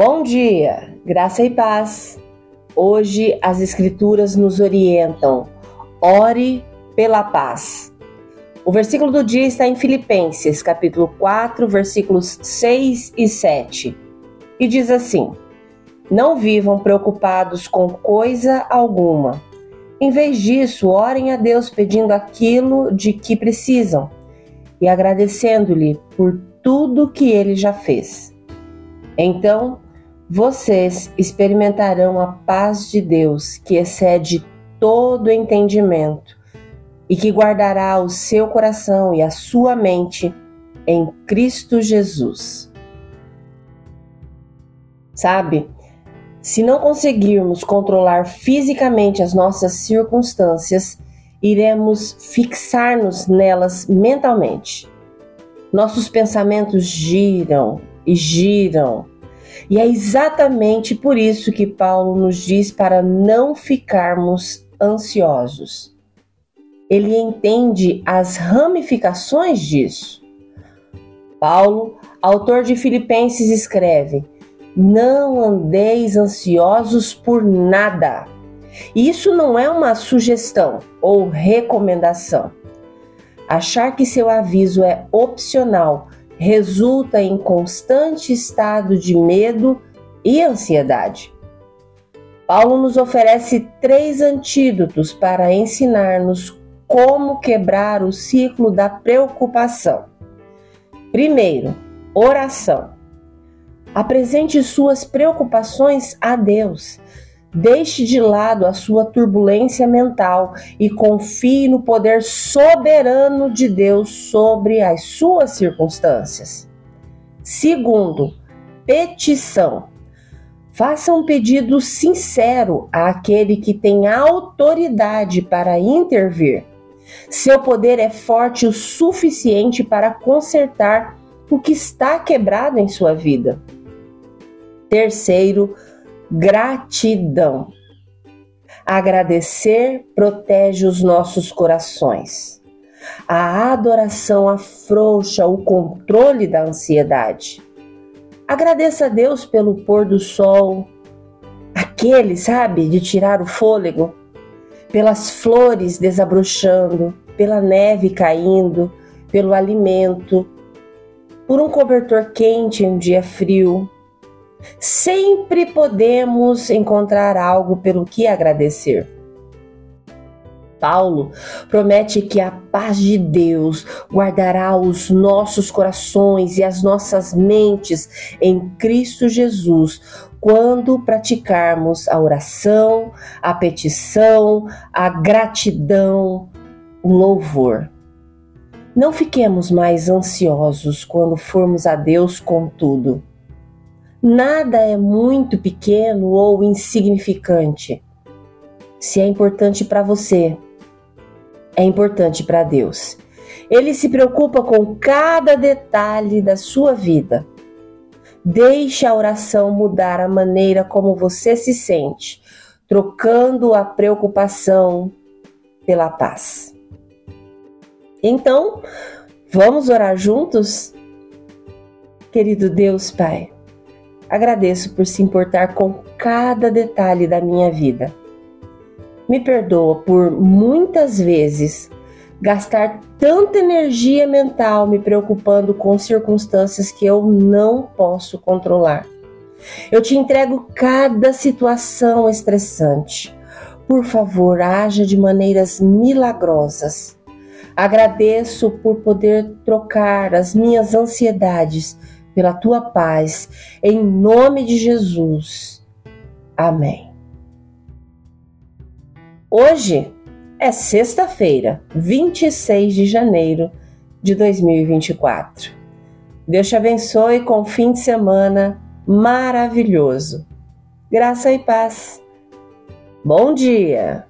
Bom dia, graça e paz. Hoje as Escrituras nos orientam. Ore pela paz. O versículo do dia está em Filipenses, capítulo 4, versículos 6 e 7. E diz assim: Não vivam preocupados com coisa alguma. Em vez disso, orem a Deus pedindo aquilo de que precisam e agradecendo-lhe por tudo que ele já fez. Então, vocês experimentarão a paz de Deus que excede todo entendimento e que guardará o seu coração e a sua mente em Cristo Jesus. Sabe, se não conseguirmos controlar fisicamente as nossas circunstâncias, iremos fixar-nos nelas mentalmente. Nossos pensamentos giram e giram. E é exatamente por isso que Paulo nos diz para não ficarmos ansiosos. Ele entende as ramificações disso. Paulo, autor de Filipenses, escreve: Não andeis ansiosos por nada. Isso não é uma sugestão ou recomendação. Achar que seu aviso é opcional resulta em constante estado de medo e ansiedade. Paulo nos oferece três antídotos para ensinar-nos como quebrar o ciclo da preocupação. Primeiro, oração. Apresente suas preocupações a Deus. Deixe de lado a sua turbulência mental e confie no poder soberano de Deus sobre as suas circunstâncias. Segundo, petição. Faça um pedido sincero àquele que tem autoridade para intervir. Seu poder é forte o suficiente para consertar o que está quebrado em sua vida. Terceiro, Gratidão. Agradecer protege os nossos corações. A adoração afrouxa o controle da ansiedade. Agradeça a Deus pelo pôr do sol, aquele, sabe, de tirar o fôlego, pelas flores desabrochando, pela neve caindo, pelo alimento, por um cobertor quente em um dia frio, Sempre podemos encontrar algo pelo que agradecer. Paulo promete que a paz de Deus guardará os nossos corações e as nossas mentes em Cristo Jesus quando praticarmos a oração, a petição, a gratidão, o louvor. Não fiquemos mais ansiosos quando formos a Deus com tudo. Nada é muito pequeno ou insignificante. Se é importante para você, é importante para Deus. Ele se preocupa com cada detalhe da sua vida. Deixe a oração mudar a maneira como você se sente, trocando a preocupação pela paz. Então, vamos orar juntos? Querido Deus Pai, Agradeço por se importar com cada detalhe da minha vida. Me perdoa por muitas vezes gastar tanta energia mental me preocupando com circunstâncias que eu não posso controlar. Eu te entrego cada situação estressante. Por favor, haja de maneiras milagrosas. Agradeço por poder trocar as minhas ansiedades pela tua paz, em nome de Jesus. Amém. Hoje é sexta-feira, 26 de janeiro de 2024. Deus te abençoe com um fim de semana maravilhoso. Graça e paz. Bom dia!